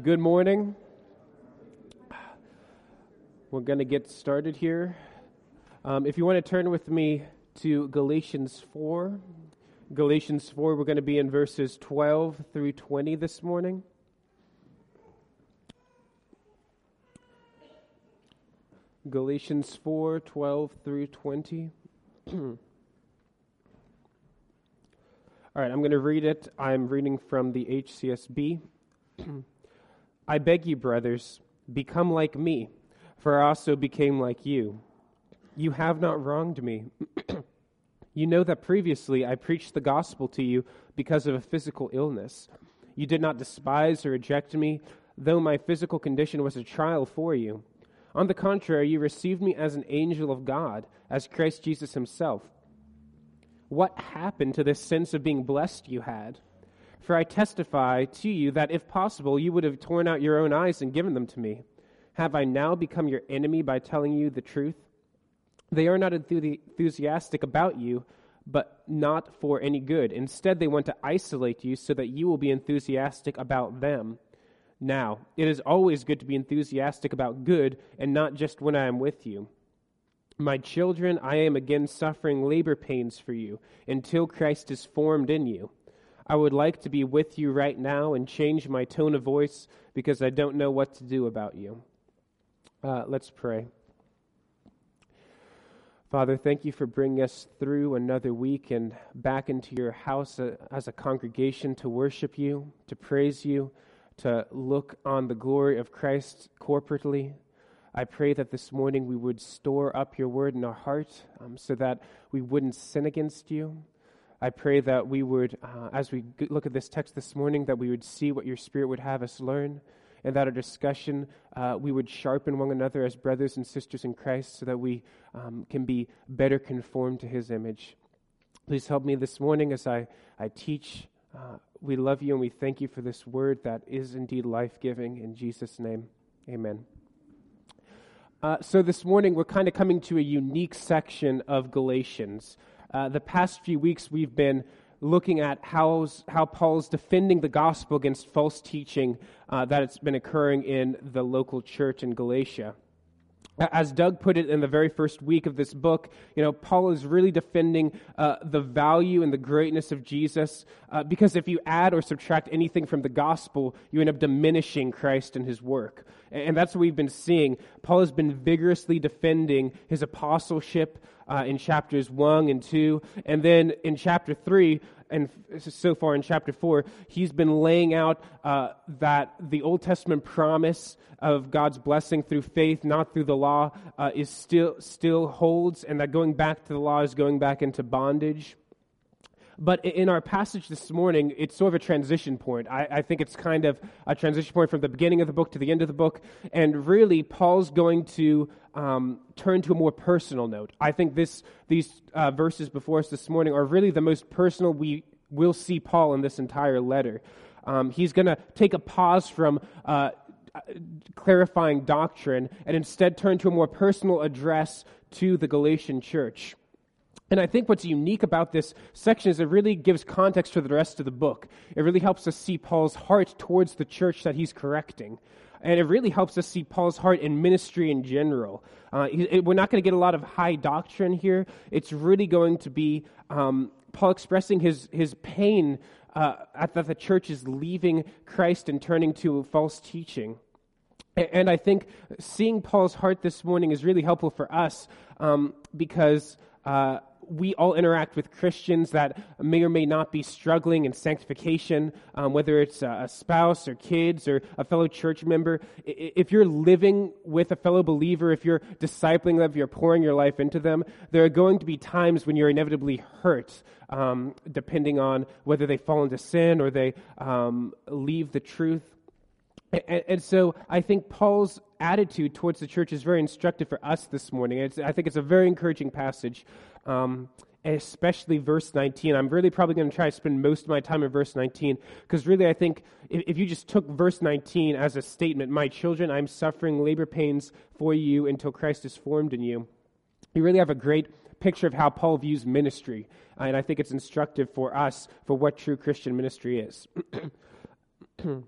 Good morning. We're going to get started here. Um, if you want to turn with me to Galatians 4, Galatians 4, we're going to be in verses 12 through 20 this morning. Galatians 4, 12 through 20. All right, I'm going to read it. I'm reading from the HCSB. I beg you, brothers, become like me, for I also became like you. You have not wronged me. you know that previously I preached the gospel to you because of a physical illness. You did not despise or reject me, though my physical condition was a trial for you. On the contrary, you received me as an angel of God, as Christ Jesus himself. What happened to this sense of being blessed you had? For I testify to you that if possible, you would have torn out your own eyes and given them to me. Have I now become your enemy by telling you the truth? They are not enthusiastic about you, but not for any good. Instead, they want to isolate you so that you will be enthusiastic about them. Now, it is always good to be enthusiastic about good and not just when I am with you. My children, I am again suffering labor pains for you until Christ is formed in you. I would like to be with you right now and change my tone of voice because I don't know what to do about you. Uh, let's pray. Father, thank you for bringing us through another week and back into your house uh, as a congregation to worship you, to praise you, to look on the glory of Christ corporately. I pray that this morning we would store up your word in our heart um, so that we wouldn't sin against you, I pray that we would, uh, as we look at this text this morning, that we would see what your Spirit would have us learn, and that our discussion, uh, we would sharpen one another as brothers and sisters in Christ so that we um, can be better conformed to his image. Please help me this morning as I, I teach. Uh, we love you and we thank you for this word that is indeed life giving. In Jesus' name, amen. Uh, so, this morning we're kind of coming to a unique section of Galatians. Uh, the past few weeks, we've been looking at how's, how Paul's defending the gospel against false teaching uh, that has been occurring in the local church in Galatia. As Doug put it in the very first week of this book, you know, Paul is really defending uh, the value and the greatness of Jesus uh, because if you add or subtract anything from the gospel, you end up diminishing Christ and his work. And that's what we've been seeing. Paul has been vigorously defending his apostleship uh, in chapters 1 and 2. And then in chapter 3, and so far in chapter 4, he's been laying out uh, that the Old Testament promise of God's blessing through faith, not through the law, uh, is still, still holds, and that going back to the law is going back into bondage. But in our passage this morning, it's sort of a transition point. I, I, think it's kind of a transition point from the beginning of the book to the end of the book. And really, Paul's going to um, turn to a more personal note. I think this, these uh, verses before us this morning are really the most personal we will see Paul in this entire letter. Um, he's going to take a pause from uh, clarifying doctrine and instead turn to a more personal address to the Galatian church. And I think what's unique about this section is it really gives context to the rest of the book. It really helps us see Paul's heart towards the church that he's correcting. And it really helps us see Paul's heart in ministry in general. Uh, it, we're not going to get a lot of high doctrine here. It's really going to be um, Paul expressing his, his pain uh, at that the church is leaving Christ and turning to false teaching. And I think seeing Paul's heart this morning is really helpful for us um, because uh, we all interact with Christians that may or may not be struggling in sanctification, um, whether it's a, spouse or kids or a fellow church member. If you're living with a fellow believer, if you're discipling them, if you're pouring your life into them, there are going to be times when you're inevitably hurt, um, depending on whether they fall into sin or they um, leave the truth. And, and, so I think Paul's attitude towards the church is very instructive for us this morning. It's, I think it's a very encouraging passage um, especially verse 19. I'm really probably going to try to spend most of my time in verse 19 because really I think if, if, you just took verse 19 as a statement, my children, I'm suffering labor pains for you until Christ is formed in you, you really have a great picture of how Paul views ministry. And I think it's instructive for us for what true Christian ministry is.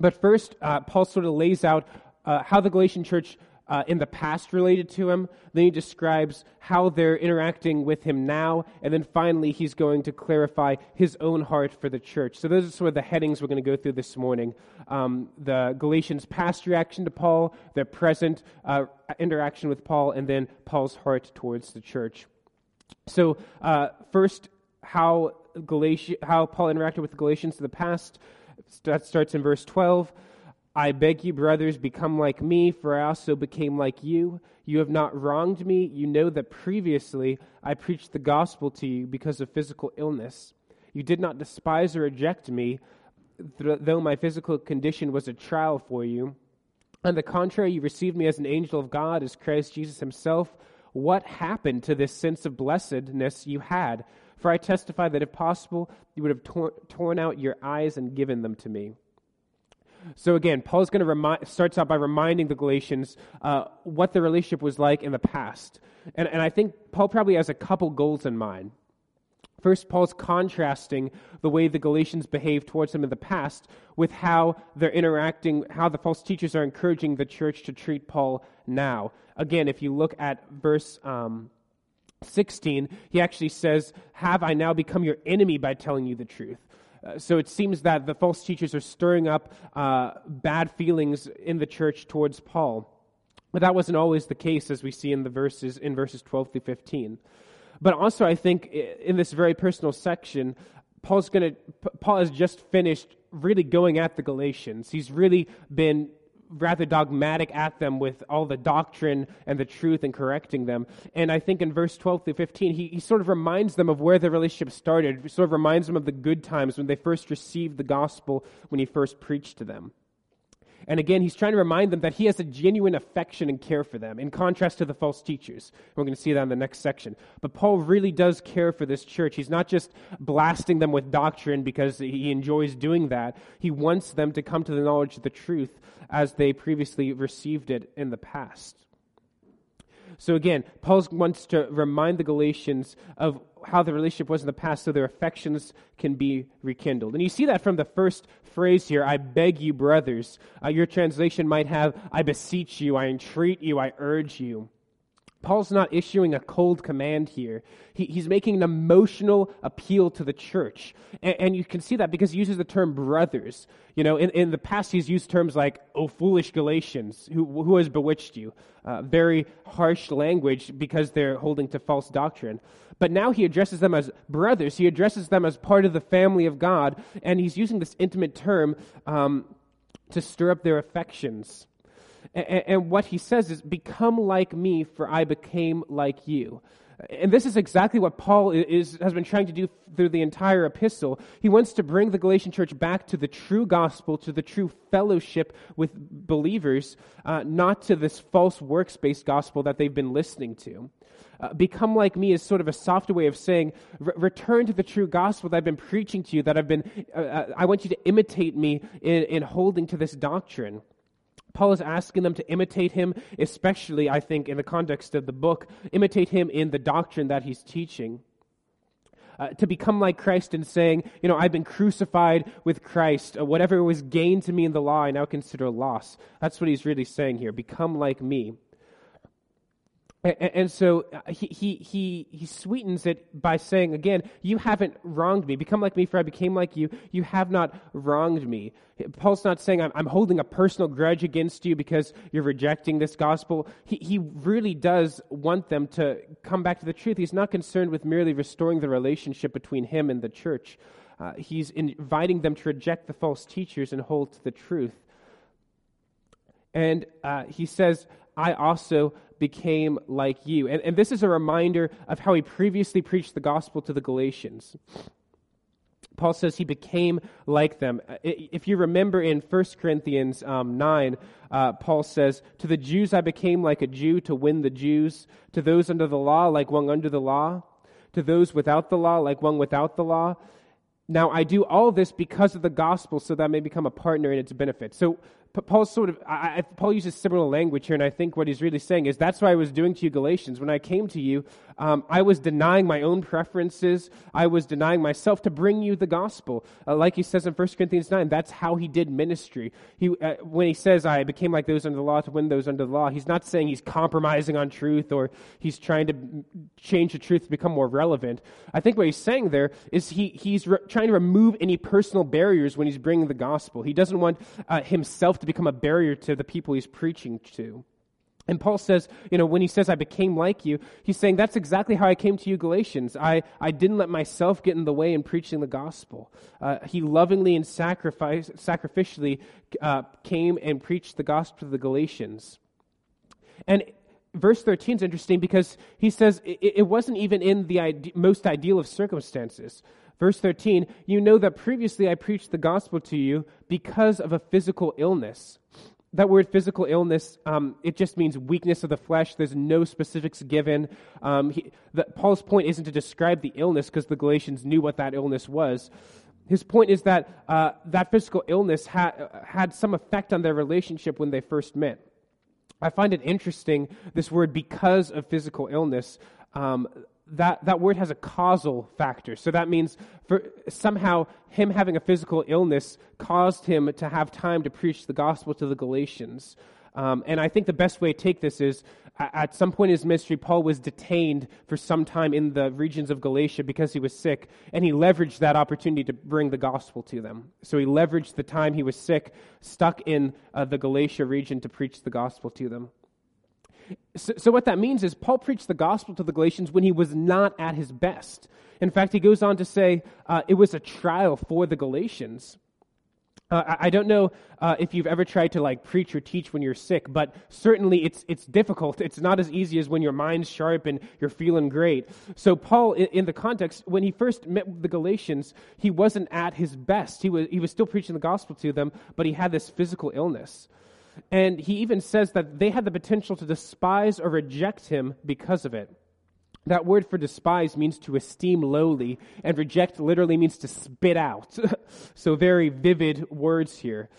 But first, uh, Paul sort of lays out uh, how the Galatian church uh, in the past related to him. Then he describes how they're interacting with him now. And then finally, he's going to clarify his own heart for the church. So those are sort of the headings we're going to go through this morning um, the Galatians' past reaction to Paul, their present uh, interaction with Paul, and then Paul's heart towards the church. So, uh, first, how, Galatia, how Paul interacted with the Galatians in the past. That starts in verse 12. I beg you, brothers, become like me, for I also became like you. You have not wronged me. You know that previously I preached the gospel to you because of physical illness. You did not despise or reject me, though my physical condition was a trial for you. On the contrary, you received me as an angel of God, as Christ Jesus himself. What happened to this sense of blessedness you had? For I testify that if possible, you would have tor- torn out your eyes and given them to me. So again, Paul's going to remind, starts out by reminding the Galatians uh, what the relationship was like in the past, and, and I think Paul probably has a couple goals in mind. First, Paul's contrasting the way the Galatians behaved towards him in the past with how they're interacting, how the false teachers are encouraging the church to treat Paul now. Again, if you look at verse um, 16, he actually says, Have I now become your enemy by telling you the truth? Uh, so it seems that the false teachers are stirring up uh, bad feelings in the church towards Paul. But that wasn't always the case, as we see in the verses in verses 12 through 15. But also, I think in this very personal section, Paul's going to Paul has just finished really going at the Galatians. He's really been rather dogmatic at them with all the doctrine and the truth and correcting them. And I think in verse 12 through 15, he, he sort of reminds them of where the relationship started, sort of reminds them of the good times when they first received the gospel, when he first preached to them. And again, he's trying to remind them that he has a genuine affection and care for them, in contrast to the false teachers. We're going to see that in the next section. But Paul really does care for this church. He's not just blasting them with doctrine because he enjoys doing that. He wants them to come to the knowledge of the truth as they previously received it in the past. So again, Paul wants to remind the Galatians of how the relationship was in the past so their affections can be rekindled. And you see that from the first phrase here, I beg you, brothers. Uh, your translation might have, I beseech you, I entreat you, I urge you. Paul's not issuing a cold command here. He, he's making an emotional appeal to the church. And, and, you can see that because he uses the term brothers. You know, in, in the past, he's used terms like, oh, foolish Galatians, who, who has bewitched you? Uh, very harsh language because they're holding to false doctrine. But now he addresses them as brothers. He addresses them as part of the family of God. And he's using this intimate term um, to stir up their affections. And, what he says is, Become like me, for I became like you. And this is exactly what Paul is, has been trying to do through the entire epistle. He wants to bring the Galatian church back to the true gospel, to the true fellowship with believers, uh, not to this false works based gospel that they've been listening to. Uh, become like me is sort of a softer way of saying, return to the true gospel that I've been preaching to you, that I've been, uh, uh I want you to imitate me in, in holding to this doctrine. Paul is asking them to imitate him, especially, I think, in the context of the book, imitate him in the doctrine that he's teaching. Uh, to become like Christ and saying, you know, I've been crucified with Christ. Uh, whatever was gained to me in the law, I now consider loss. That's what he's really saying here. Become like me. And, and so uh, he, he, he, sweetens it by saying, again, you haven't wronged me. Become like me, for I became like you. You have not wronged me. Paul's not saying, I'm, I'm holding a personal grudge against you because you're rejecting this gospel. He, he really does want them to come back to the truth. He's not concerned with merely restoring the relationship between him and the church. Uh, he's inviting them to reject the false teachers and hold to the truth. And uh, he says, I also became like you. And, and this is a reminder of how he previously preached the gospel to the Galatians. Paul says he became like them. Uh, if you remember in 1 Corinthians um, 9, uh, Paul says, To the Jews I became like a Jew to win the Jews, to those under the law like one under the law, to those without the law like one without the law. Now I do all this because of the gospel so that I may become a partner in its benefit. So Paul's sort of, I, I, Paul uses similar language here, and I think what he's really saying is that's what I was doing to you, Galatians. When I came to you, um, I was denying my own preferences. I was denying myself to bring you the gospel. Uh, like he says in 1 Corinthians 9, that's how he did ministry. He, uh, when he says, I became like those under the law to win those under the law, he's not saying he's compromising on truth or he's trying to change the truth to become more relevant. I think what he's saying there is he, he's re- trying to remove any personal barriers when he's bringing the gospel. He doesn't want uh, himself to become a barrier to the people he's preaching to. And Paul says, you know, when he says, I became like you, he's saying, that's exactly how I came to you, Galatians. I, I didn't let myself get in the way in preaching the gospel. Uh, he lovingly and sacrifice, sacrificially uh, came and preached the gospel to the Galatians. And verse 13 is interesting because he says it, it wasn't even in the ide- most ideal of circumstances. Verse 13, you know that previously I preached the gospel to you because of a physical illness that word physical illness, um, it just means weakness of the flesh. There's no specifics given. Um, he, the, Paul's point isn't to describe the illness because the Galatians knew what that illness was. His point is that uh, that physical illness ha- had some effect on their relationship when they first met. I find it interesting, this word because of physical illness. Um, that, that word has a causal factor. So that means for somehow him having a physical illness caused him to have time to preach the gospel to the Galatians. Um, and I think the best way to take this is at some point in his ministry, Paul was detained for some time in the regions of Galatia because he was sick, and he leveraged that opportunity to bring the gospel to them. So he leveraged the time he was sick, stuck in uh, the Galatia region to preach the gospel to them. So, so, what that means is Paul preached the gospel to the Galatians when he was not at his best. In fact, he goes on to say uh, it was a trial for the Galatians. Uh, I, don't know uh, if you've ever tried to like preach or teach when you're sick, but certainly it's it's difficult. It's not as easy as when your mind's sharp and you're feeling great. So Paul, in, in the context, when he first met the Galatians, he wasn't at his best. He was he was still preaching the gospel to them, but he had this physical illness. And he even says that they had the potential to despise or reject him because of it. That word for despise means to esteem lowly, and reject literally means to spit out. so, very vivid words here.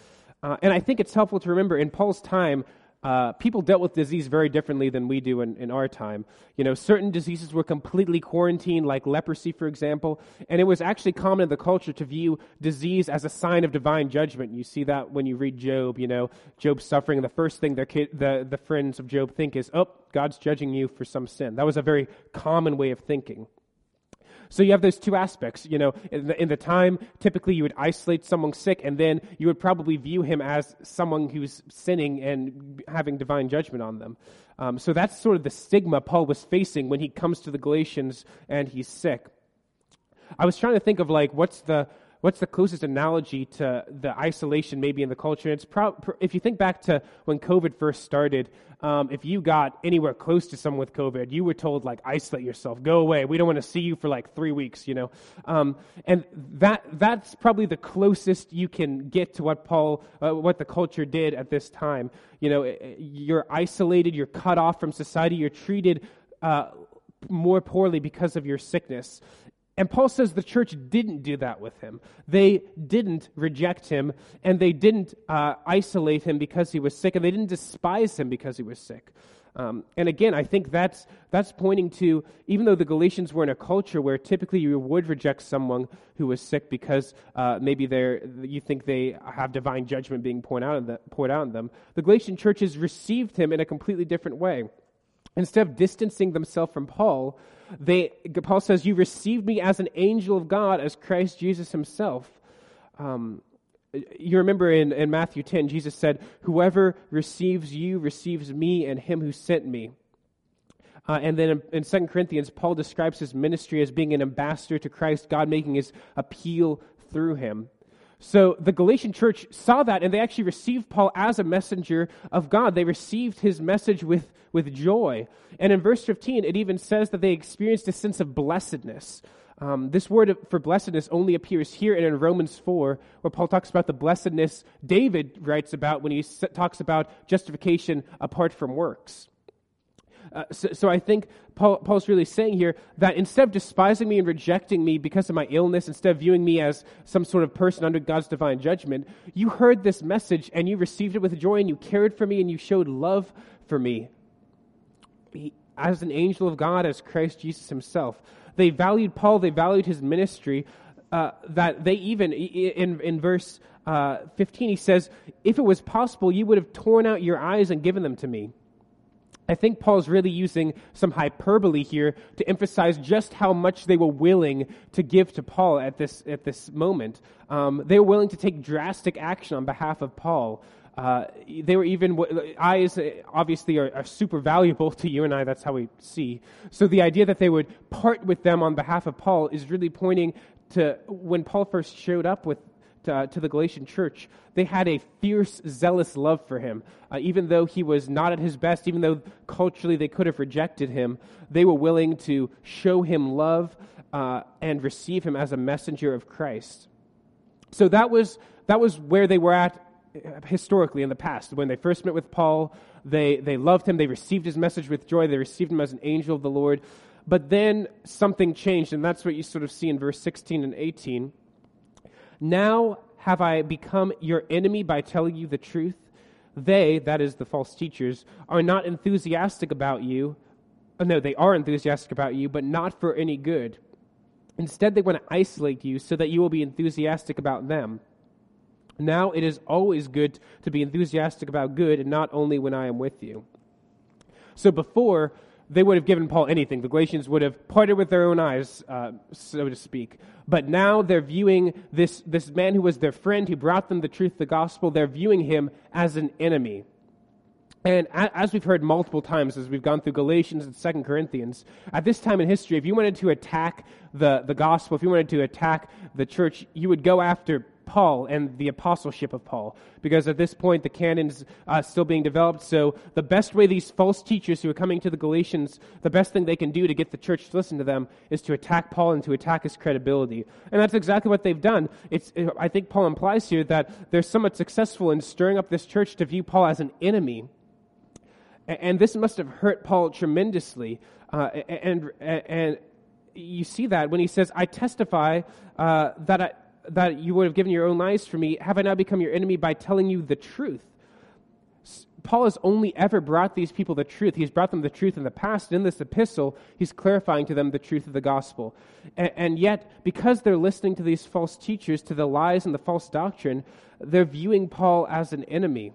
Uh, and I think it's helpful to remember in Paul's time, uh, people dealt with disease very differently than we do in, in our time. You know, certain diseases were completely quarantined, like leprosy, for example, and it was actually common in the culture to view disease as a sign of divine judgment. You see that when you read Job, you know, Job's suffering, the first thing the, the friends of Job think is, oh, God's judging you for some sin. That was a very common way of thinking. So you have those two aspects. You know, in the, in the, time, typically you would isolate someone sick, and then you would probably view him as someone who's sinning and having divine judgment on them. Um, so that's sort of the stigma Paul was facing when he comes to the Galatians and he's sick. I was trying to think of like what's the what's the closest analogy to the isolation maybe in the culture? It's pro- if you think back to when COVID first started, um, if you got anywhere close to someone with COVID, you were told like isolate yourself, go away. We don't want to see you for like three weeks, you know. Um, and that that's probably the closest you can get to what Paul, uh, what the culture did at this time. You know, you're isolated, you're cut off from society, you're treated. Uh, more poorly because of your sickness. And Paul says the church didn't do that with him. They didn't reject him, and they didn't uh, isolate him because he was sick, and they didn't despise him because he was sick. Um, and again, I think that's, that's pointing to, even though the Galatians were in a culture where typically you would reject someone who was sick because uh, maybe they're, you think they have divine judgment being poured out, the, poured out on them, the Galatian churches received him in a completely different way. Instead of distancing themselves from Paul, they, Paul says, You received me as an angel of God, as Christ Jesus himself. Um, you remember in, in Matthew 10, Jesus said, Whoever receives you receives me and him who sent me. Uh, and then in, in 2 Corinthians, Paul describes his ministry as being an ambassador to Christ, God making his appeal through him. So the Galatian church saw that and they actually received Paul as a messenger of God. They received his message with, with joy. And in verse 15, it even says that they experienced a sense of blessedness. Um, this word for blessedness only appears here and in Romans 4, where Paul talks about the blessedness David writes about when he talks about justification apart from works. Uh, so, so, I think Paul, Paul's really saying here that instead of despising me and rejecting me because of my illness, instead of viewing me as some sort of person under God's divine judgment, you heard this message and you received it with joy and you cared for me and you showed love for me. He, as an angel of God, as Christ Jesus himself. They valued Paul, they valued his ministry, uh, that they even, in, in verse uh, 15, he says, If it was possible, you would have torn out your eyes and given them to me. I think Paul's really using some hyperbole here to emphasize just how much they were willing to give to Paul at this, at this moment. Um, they were willing to take drastic action on behalf of Paul. Uh, they were even eyes obviously are, are, super valuable to you and I. That's how we see. So the idea that they would part with them on behalf of Paul is really pointing to when Paul first showed up with to, to the Galatian church. They had a fierce, zealous love for him, uh, even though he was not at his best. Even though culturally they could have rejected him, they were willing to show him love uh, and receive him as a messenger of Christ. So that was that was where they were at historically in the past. When they first met with Paul, they, they loved him, they received his message with joy, they received him as an angel of the Lord. But then something changed, and that's what you sort of see in verse 16 and 18. Now have I become your enemy by telling you the truth? They, that is the false teachers, are not enthusiastic about you. Oh, no, they are enthusiastic about you, but not for any good. Instead, they want to isolate you so that you will be enthusiastic about them. Now it is always good to be enthusiastic about good and not only when I am with you. So before, they would have given Paul anything. The Galatians would have parted with their own eyes, uh, so to speak. But now they're viewing this, this man who was their friend, who brought them the truth, the gospel, they're viewing him as an enemy. And as we've heard multiple times as we've gone through Galatians and Second Corinthians, at this time in history, if you wanted to attack the, the gospel, if you wanted to attack the church, you would go after Paul and the apostleship of Paul, because at this point the canon's uh, still being developed. So the best way these false teachers who are coming to the Galatians, the best thing they can do to get the church to listen to them is to attack Paul and to attack his credibility. And that's exactly what they've done. It's, I think Paul implies here that they're somewhat successful in stirring up this church to view Paul as an enemy. And this must have hurt Paul tremendously. Uh, and, and, and you see that when he says, I testify uh, that I, that you would have given your own lives for me, have I now become your enemy by telling you the truth? Paul has only ever brought these people the truth. He's brought them the truth in the past. In this epistle, he's clarifying to them the truth of the gospel. And, and, yet, because they're listening to these false teachers, to the lies and the false doctrine, they're viewing Paul as an enemy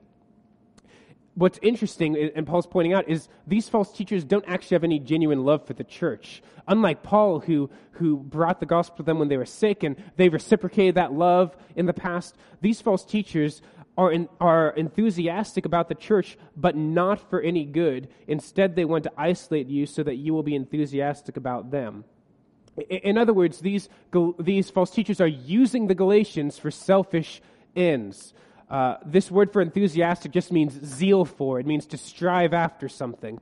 what's interesting, and Paul's pointing out, is these false teachers don't actually have any genuine love for the church. Unlike Paul, who, who brought the gospel to them when they were sick and they reciprocated that love in the past, these false teachers are, in, are enthusiastic about the church, but not for any good. Instead, they want to isolate you so that you will be enthusiastic about them. In other words, these, these false teachers are using the Galatians for selfish ends. Uh, this word for enthusiastic just means zeal for. It means to strive after something.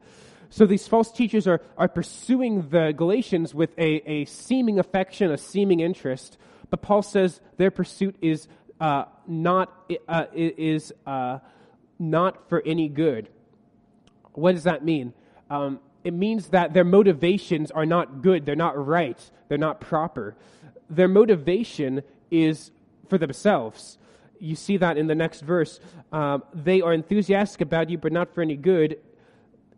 So these false teachers are, are pursuing the Galatians with a, a seeming affection, a seeming interest, but Paul says their pursuit is uh, not uh, is uh, not for any good. What does that mean? Um, it means that their motivations are not good. They're not right. They're not proper. Their motivation is for themselves you see that in the next verse. Um, they are enthusiastic about you, but not for any good.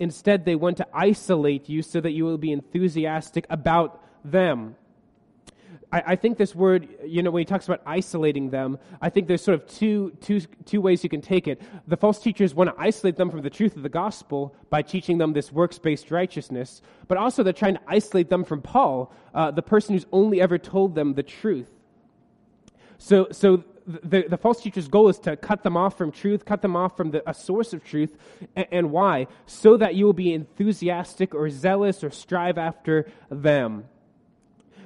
Instead, they want to isolate you so that you will be enthusiastic about them. I, I, think this word, you know, when he talks about isolating them, I think there's sort of two, two, two ways you can take it. The false teachers want to isolate them from the truth of the gospel by teaching them this works based righteousness, but also they're trying to isolate them from Paul, uh, the person who's only ever told them the truth. So, so the, the false teacher's goal is to cut them off from truth, cut them off from the, a source of truth. And, and why? So that you will be enthusiastic or zealous or strive after them.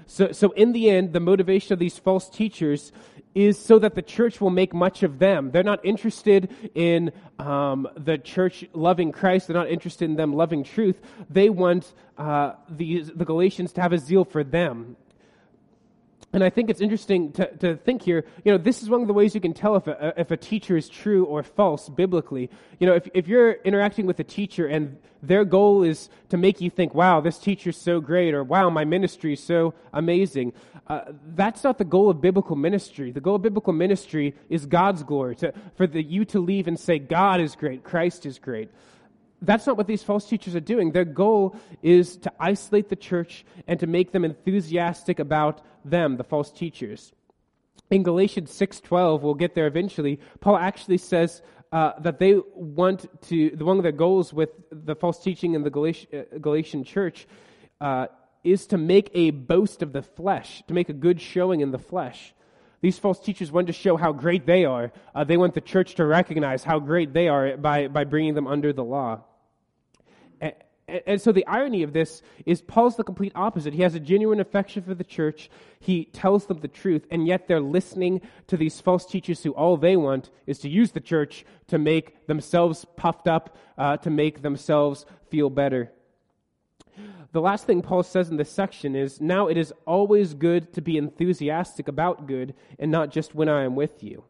So, so in the end, the motivation of these false teachers is so that the church will make much of them. They're not interested in um, the church loving Christ. They're not interested in them loving truth. They want uh, the, the Galatians to have a zeal for them and I think it's interesting to, to think here, you know, this is one of the ways you can tell if a, if a teacher is true or false biblically. You know, if, if you're interacting with a teacher and their goal is to make you think, wow, this teacher's so great, or wow, my ministry is so amazing, uh, that's not the goal of biblical ministry. The goal of biblical ministry is God's glory, to, for the, you to leave and say, God is great, Christ is great that's not what these false teachers are doing. Their goal is to isolate the church and to make them enthusiastic about them, the false teachers. In Galatians 6:12, we'll get there eventually. Paul actually says uh, that they want to. The one of their goals with the false teaching in the Galatian, uh, Galatian church uh, is to make a boast of the flesh, to make a good showing in the flesh. These false teachers want to show how great they are. Uh, they want the church to recognize how great they are by, by bringing them under the law. And so the irony of this is Paul's the complete opposite. He has a genuine affection for the church. He tells them the truth, and yet they're listening to these false teachers who all they want is to use the church to make themselves puffed up, uh, to make themselves feel better. The last thing Paul says in this section is Now it is always good to be enthusiastic about good and not just when I am with you.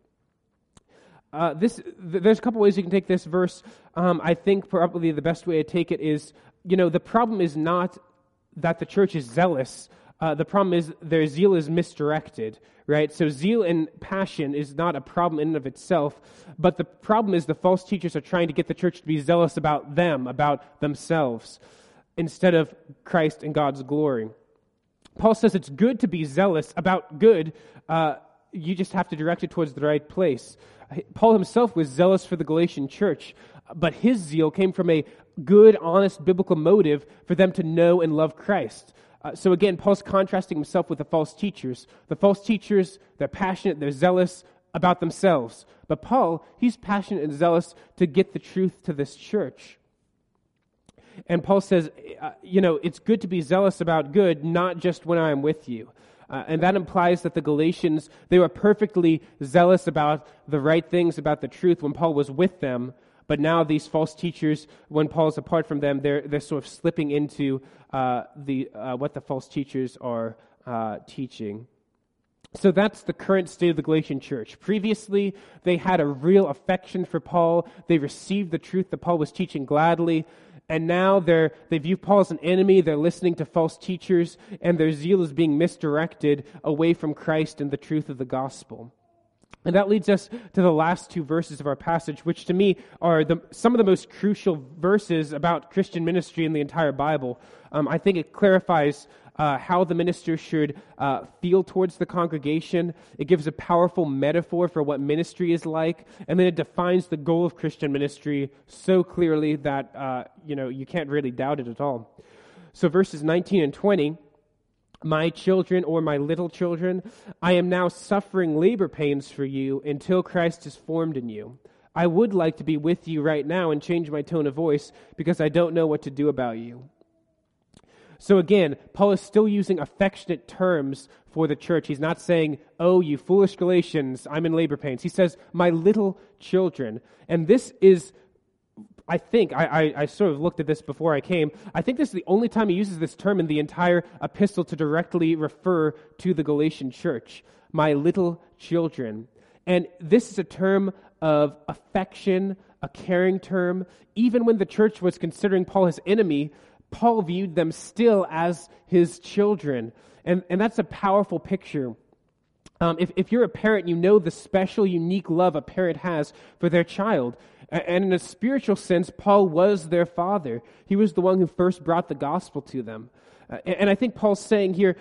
Uh, this, th- there's a couple ways you can take this verse. Um, I think probably the best way to take it is you know, the problem is not that the church is zealous. Uh, the problem is their zeal is misdirected, right? So zeal and passion is not a problem in and of itself, but the problem is the false teachers are trying to get the church to be zealous about them, about themselves, instead of Christ and God's glory. Paul says it's good to be zealous about good. Uh, you just have to direct it towards the right place. Paul himself was zealous for the Galatian church, but his zeal came from a good, honest, biblical motive for them to know and love Christ. Uh, so again, Paul's contrasting himself with the false teachers. The false teachers, they're passionate, they're zealous about themselves. But Paul, he's passionate and zealous to get the truth to this church. And Paul says, uh, you know, it's good to be zealous about good, not just when I am with you. Uh, and that implies that the Galatians, they were perfectly zealous about the right things, about the truth when Paul was with them. But now these false teachers, when Paul's apart from them, they're, they're sort of slipping into uh, the, uh, what the false teachers are uh, teaching. So that's the current state of the Galatian church. Previously, they had a real affection for Paul. They received the truth that Paul was teaching gladly. And now they're, they view Paul as an enemy. They're listening to false teachers, and their zeal is being misdirected away from Christ and the truth of the gospel. And that leads us to the last two verses of our passage, which to me are the, some of the most crucial verses about Christian ministry in the entire Bible. Um, I think it clarifies uh, how the minister should uh, feel towards the congregation. It gives a powerful metaphor for what ministry is like, and then it defines the goal of Christian ministry so clearly that uh, you know you can't really doubt it at all. So verses 19 and 20 my children or my little children, I am now suffering labor pains for you until Christ is formed in you. I would like to be with you right now and change my tone of voice because I don't know what to do about you. So again, Paul is still using affectionate terms for the church. He's not saying, Oh, you foolish Galatians, I'm in labor pains. He says, My little children. And this is I think, I, I, I, sort of looked at this before I came, I think this is the only time he uses this term in the entire epistle to directly refer to the Galatian church. My little children. And this is a term of affection, a caring term. Even when the church was considering Paul his enemy, Paul viewed them still as his children. And, and that's a powerful picture. Um, if, if you're a parent, you know the special, unique love a parent has for their child. And in a spiritual sense, Paul was their father. He was the one who first brought the gospel to them. Uh, and I think Paul's saying here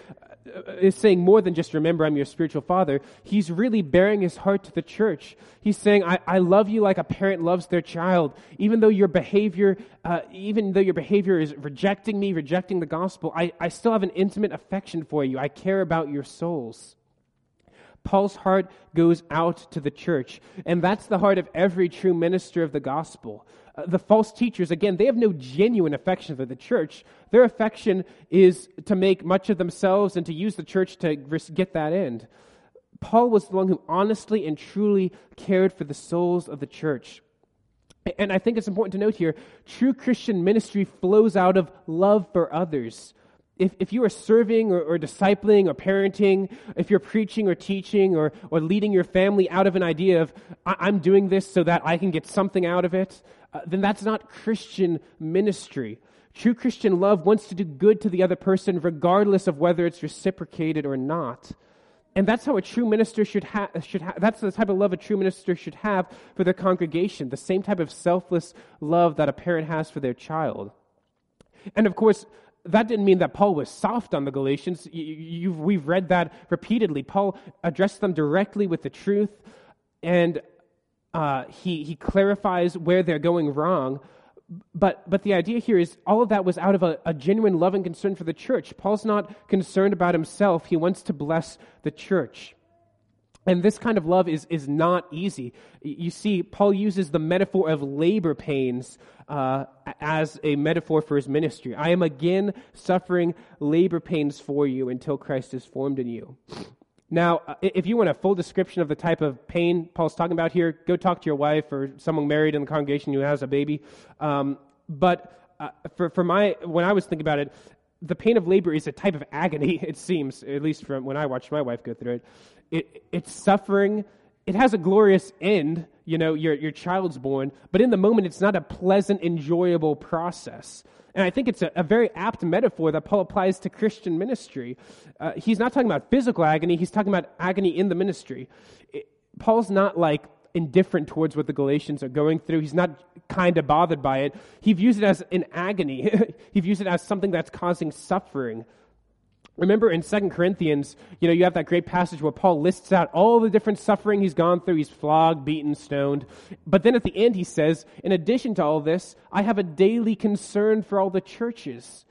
uh, saying more than just remember I'm your spiritual father. He's really bearing his heart to the church. He's saying, I, I love you like a parent loves their child. Even though your behavior, uh, even though your behavior is rejecting me, rejecting the gospel, I, I still have an intimate affection for you. I care about your souls. Paul's heart goes out to the church. And that's the heart of every true minister of the gospel. Uh, the false teachers, again, they have no genuine affection for the church. Their affection is to make much of themselves and to use the church to get that end. Paul was the one who honestly and truly cared for the souls of the church. And I think it's important to note here true Christian ministry flows out of love for others. If, if you are serving or, or, discipling or parenting, if you're preaching or teaching or, or leading your family out of an idea of, I'm doing this so that I can get something out of it, uh, then that's not Christian ministry. True Christian love wants to do good to the other person regardless of whether it's reciprocated or not. And that's how a true minister should have, should ha- that's the type of love a true minister should have for their congregation, the same type of selfless love that a parent has for their child. And of course, that didn't mean that Paul was soft on the Galatians. You, we've read that repeatedly. Paul addressed them directly with the truth, and uh, he, he clarifies where they're going wrong. But, but the idea here is all of that was out of a, a genuine love and concern for the church. Paul's not concerned about himself, he wants to bless the church. And this kind of love is, is not easy. You see, Paul uses the metaphor of labor pains uh, as a metaphor for his ministry. I am again suffering labor pains for you until Christ is formed in you. Now, uh, if you want a full description of the type of pain Paul's talking about here, go talk to your wife or someone married in the congregation who has a baby. Um, but uh, for, for my, when I was thinking about it, the pain of labor is a type of agony, it seems, at least from when I watched my wife go through it. It it's suffering. It has a glorious end, you know, your, your child's born, but in the moment, it's not a pleasant, enjoyable process. And I think it's a, a, very apt metaphor that Paul applies to Christian ministry. Uh, he's not talking about physical agony, he's talking about agony in the ministry. It, Paul's not like indifferent towards what the Galatians are going through. He's not kind of bothered by it. He views it as an agony, he views it as something that's causing suffering. Remember in Second Corinthians, you know, you have that great passage where Paul lists out all the different suffering he's gone through. He's flogged, beaten, stoned. But then at the end he says, in addition to all this, I have a daily concern for all the churches.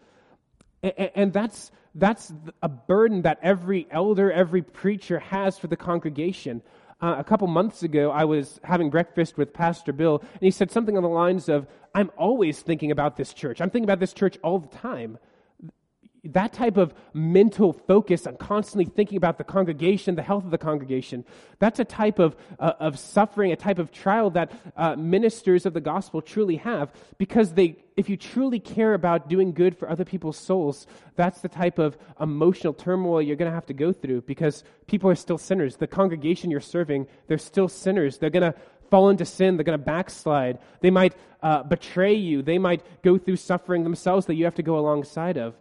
And, and that's, that's a burden that every elder, every preacher has for the congregation. Uh, a couple months ago, I was having breakfast with Pastor Bill, and he said something on the lines of, I'm always thinking about this church. I'm thinking about this church all the time that type of mental focus on constantly thinking about the congregation, the health of the congregation, that's a type of, uh, of suffering, a type of trial that uh, ministers of the gospel truly have. Because they, if you truly care about doing good for other people's souls, that's the type of emotional turmoil you're going to have to go through because people are still sinners. The congregation you're serving, they're still sinners. They're going to fall into sin. They're going to backslide. They might uh, betray you. They might go through suffering themselves that you have to go alongside of.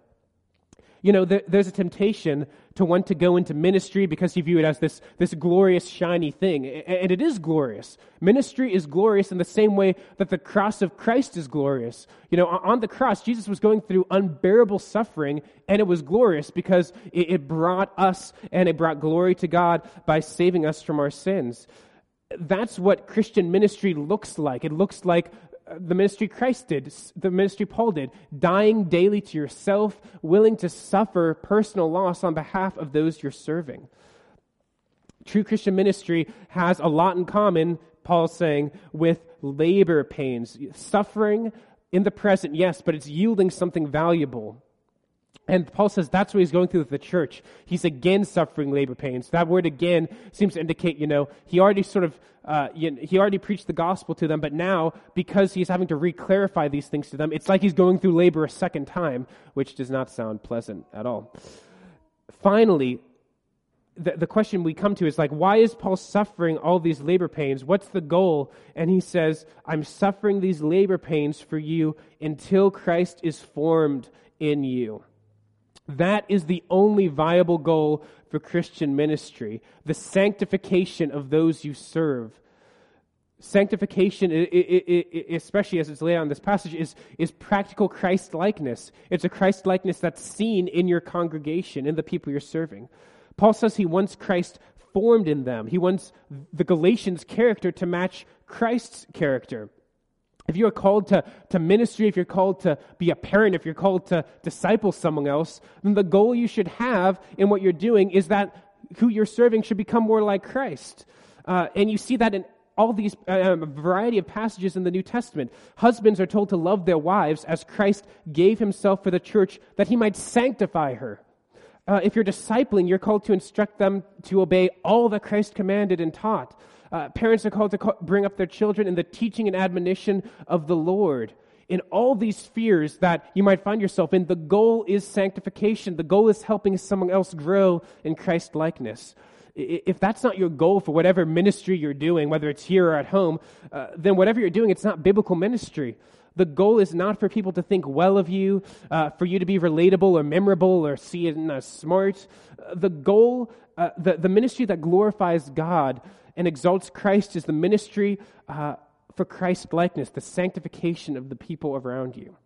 You know, there, there's a temptation to want to go into ministry because you view it as this, this glorious, shiny thing. And it is glorious. Ministry is glorious in the same way that the cross of Christ is glorious. You know, on the cross, Jesus was going through unbearable suffering, and it was glorious because it, it brought us and it brought glory to God by saving us from our sins that's what Christian ministry looks like. It looks like the ministry Christ did, the ministry Paul did, dying daily to yourself, willing to suffer personal loss on behalf of those you're serving. True Christian ministry has a lot in common, Paul's saying, with labor pains. Suffering in the present, yes, but it's yielding something valuable. And Paul says that's what he's going through with the church. He's again suffering labor pains. That word again seems to indicate, you know, he already sort of, uh, you know, he already preached the gospel to them, but now, because he's having to re-clarify these things to them, it's like he's going through labor a second time, which does not sound pleasant at all. Finally, the, the question we come to is like, why is Paul suffering all these labor pains? What's the goal? And he says, I'm suffering these labor pains for you until Christ is formed in you. That is the only viable goal for Christian ministry the sanctification of those you serve. Sanctification, especially as it's laid out in this passage, is, is practical Christ likeness. It's a Christ likeness that's seen in your congregation, in the people you're serving. Paul says he wants Christ formed in them. He wants the Galatians' character to match Christ's character. If you are called to, to ministry, if you're called to be a parent, if you're called to disciple someone else, then the goal you should have in what you're doing is that who you're serving should become more like Christ. Uh, and you see that in all these uh, variety of passages in the New Testament. Husbands are told to love their wives as Christ gave himself for the church that he might sanctify her. Uh, if you're discipling, you're called to instruct them to obey all that Christ commanded and taught. Uh, parents are called to call, bring up their children in the teaching and admonition of the Lord. In all these spheres that you might find yourself in, the goal is sanctification. The goal is helping someone else grow in Christ likeness. If that's not your goal for whatever ministry you're doing, whether it's here or at home, uh, then whatever you're doing, it's not biblical ministry. The goal is not for people to think well of you, uh, for you to be relatable or memorable or seen as smart. Uh, the goal, uh, the, the ministry that glorifies God and exalts Christ is the ministry uh, for Christ likeness, the sanctification of the people around you.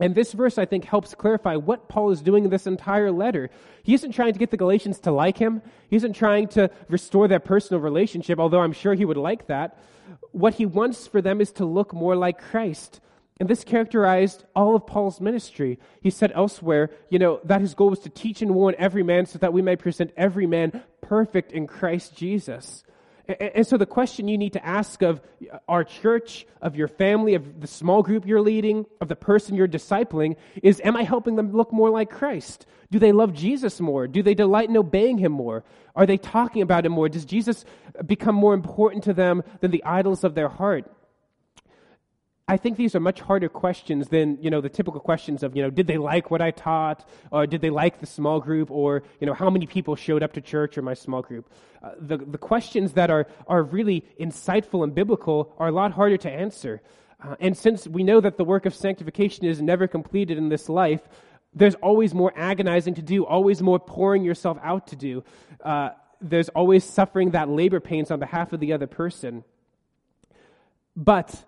And this verse, I think, helps clarify what Paul is doing in this entire letter. He isn't trying to get the Galatians to like him. He isn't trying to restore their personal relationship, although I'm sure he would like that. What he wants for them is to look more like Christ. And this characterized all of Paul's ministry. He said elsewhere, you know, that his goal was to teach and warn every man so that we may present every man perfect in Christ Jesus. And so the question you need to ask of our church, of your family, of the small group you're leading, of the person you're discipling is, am I helping them look more like Christ? Do they love Jesus more? Do they delight in obeying him more? Are they talking about him more? Does Jesus become more important to them than the idols of their heart? I think these are much harder questions than, you know, the typical questions of, you know, did they like what I taught? Or did they like the small group? Or, you know, how many people showed up to church or my small group? Uh, the, the questions that are, are really insightful and biblical are a lot harder to answer. Uh, and since we know that the work of sanctification is never completed in this life, there's always more agonizing to do, always more pouring yourself out to do. Uh, there's always suffering that labor pains on behalf of the other person. But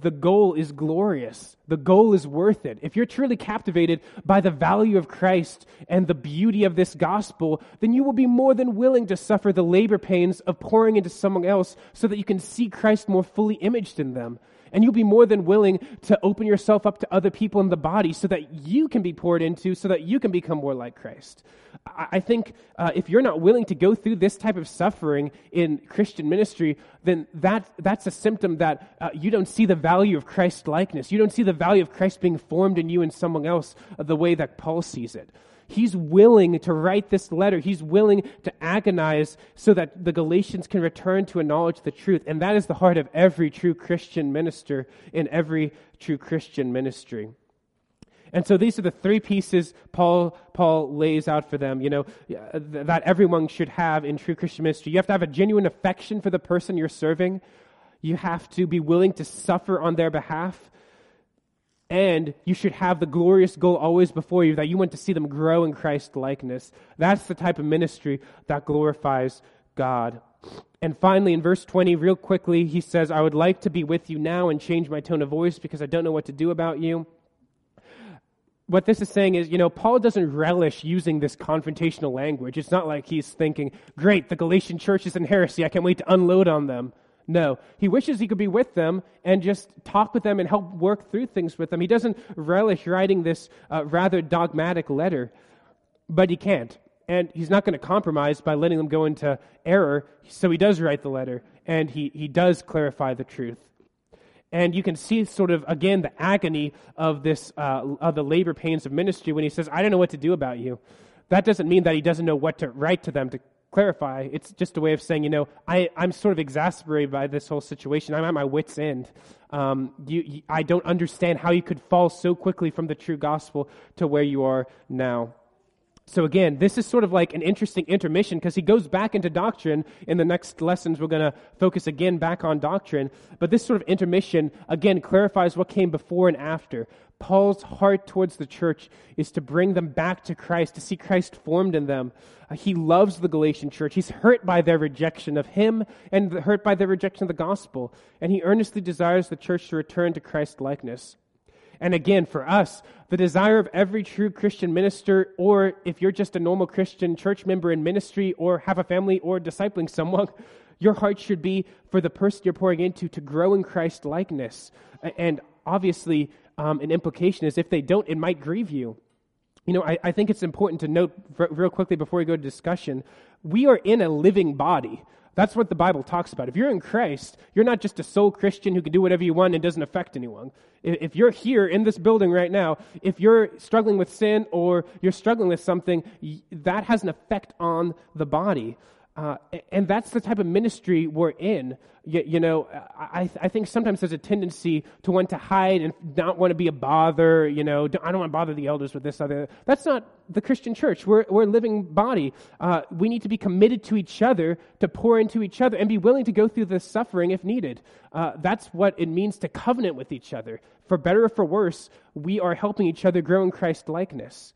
the goal is glorious. The goal is worth it. If you're truly captivated by the value of Christ and the beauty of this gospel, then you will be more than willing to suffer the labor pains of pouring into someone else so that you can see Christ more fully imaged in them. And you'll be more than willing to open yourself up to other people in the body so that you can be poured into, so that you can become more like Christ. I think uh, if you're not willing to go through this type of suffering in Christian ministry, then that, that's a symptom that uh, you don't see the value of Christ likeness. You don't see the value of Christ being formed in you and someone else the way that Paul sees it. He's willing to write this letter. He's willing to agonize so that the Galatians can return to a knowledge of the truth. And that is the heart of every true Christian minister in every true Christian ministry. And so these are the three pieces Paul, Paul lays out for them, you know, that everyone should have in true Christian ministry. You have to have a genuine affection for the person you're serving. You have to be willing to suffer on their behalf. And you should have the glorious goal always before you that you want to see them grow in Christ likeness. That's the type of ministry that glorifies God. And finally, in verse 20, real quickly, he says, I would like to be with you now and change my tone of voice because I don't know what to do about you what this is saying is, you know, Paul doesn't relish using this confrontational language. It's not like he's thinking, great, the Galatian church is in heresy. I can't wait to unload on them. No. He wishes he could be with them and just talk with them and help work through things with them. He doesn't relish writing this uh, rather dogmatic letter, but he can't. And he's not going to compromise by letting them go into error. So he does write the letter and he, he does clarify the truth. And you can see sort of, again, the agony of this, uh, of the labor pains of ministry when he says, I don't know what to do about you. That doesn't mean that he doesn't know what to write to them to clarify. It's just a way of saying, you know, I, I'm sort of exasperated by this whole situation. I'm at my wits' end. Um, you, you, I don't understand how you could fall so quickly from the true gospel to where you are now. So again, this is sort of like an interesting intermission because he goes back into doctrine. In the next lessons, we're going to focus again back on doctrine. But this sort of intermission, again, clarifies what came before and after. Paul's heart towards the church is to bring them back to Christ, to see Christ formed in them. Uh, he loves the Galatian church. He's hurt by their rejection of him and hurt by their rejection of the gospel. And he earnestly desires the church to return to Christ likeness. And again, for us, the desire of every true Christian minister, or if you're just a normal Christian church member in ministry, or have a family, or discipling someone, your heart should be for the person you're pouring into to grow in Christ likeness. And obviously, um, an implication is if they don't, it might grieve you. You know, I, I think it's important to note real quickly before we go to discussion we are in a living body. That's what the Bible talks about. If you're in Christ, you're not just a soul Christian who can do whatever you want and doesn't affect anyone. If you're here in this building right now, if you're struggling with sin or you're struggling with something, that has an effect on the body. Uh, and that's the type of ministry we're in. You, you know, I, I think sometimes there's a tendency to want to hide and not want to be a bother. You know, I don't want to bother the elders with this other. That's not the Christian church. We're, we're a living body. Uh, we need to be committed to each other, to pour into each other, and be willing to go through the suffering if needed. Uh, that's what it means to covenant with each other. For better or for worse, we are helping each other grow in Christ likeness.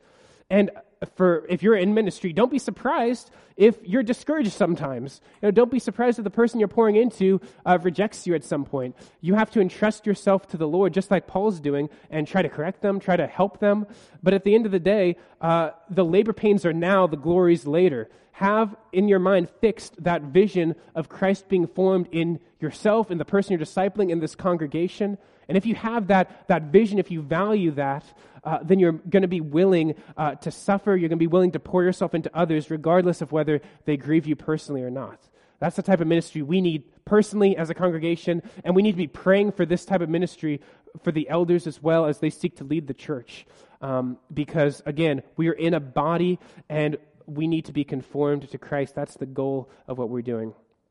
And for if you're in ministry, don't be surprised if you're discouraged sometimes. You know, don't be surprised if the person you're pouring into uh, rejects you at some point. You have to entrust yourself to the Lord, just like Paul's doing, and try to correct them, try to help them. But at the end of the day, uh, the labor pains are now, the glories later. Have in your mind fixed that vision of Christ being formed in yourself, in the person you're discipling, in this congregation. And if you have that, that vision, if you value that, uh, then you're going to be willing uh, to suffer. You're going to be willing to pour yourself into others, regardless of whether they grieve you personally or not. That's the type of ministry we need personally as a congregation, and we need to be praying for this type of ministry for the elders as well as they seek to lead the church. Um, because, again, we are in a body and we need to be conformed to Christ. That's the goal of what we're doing.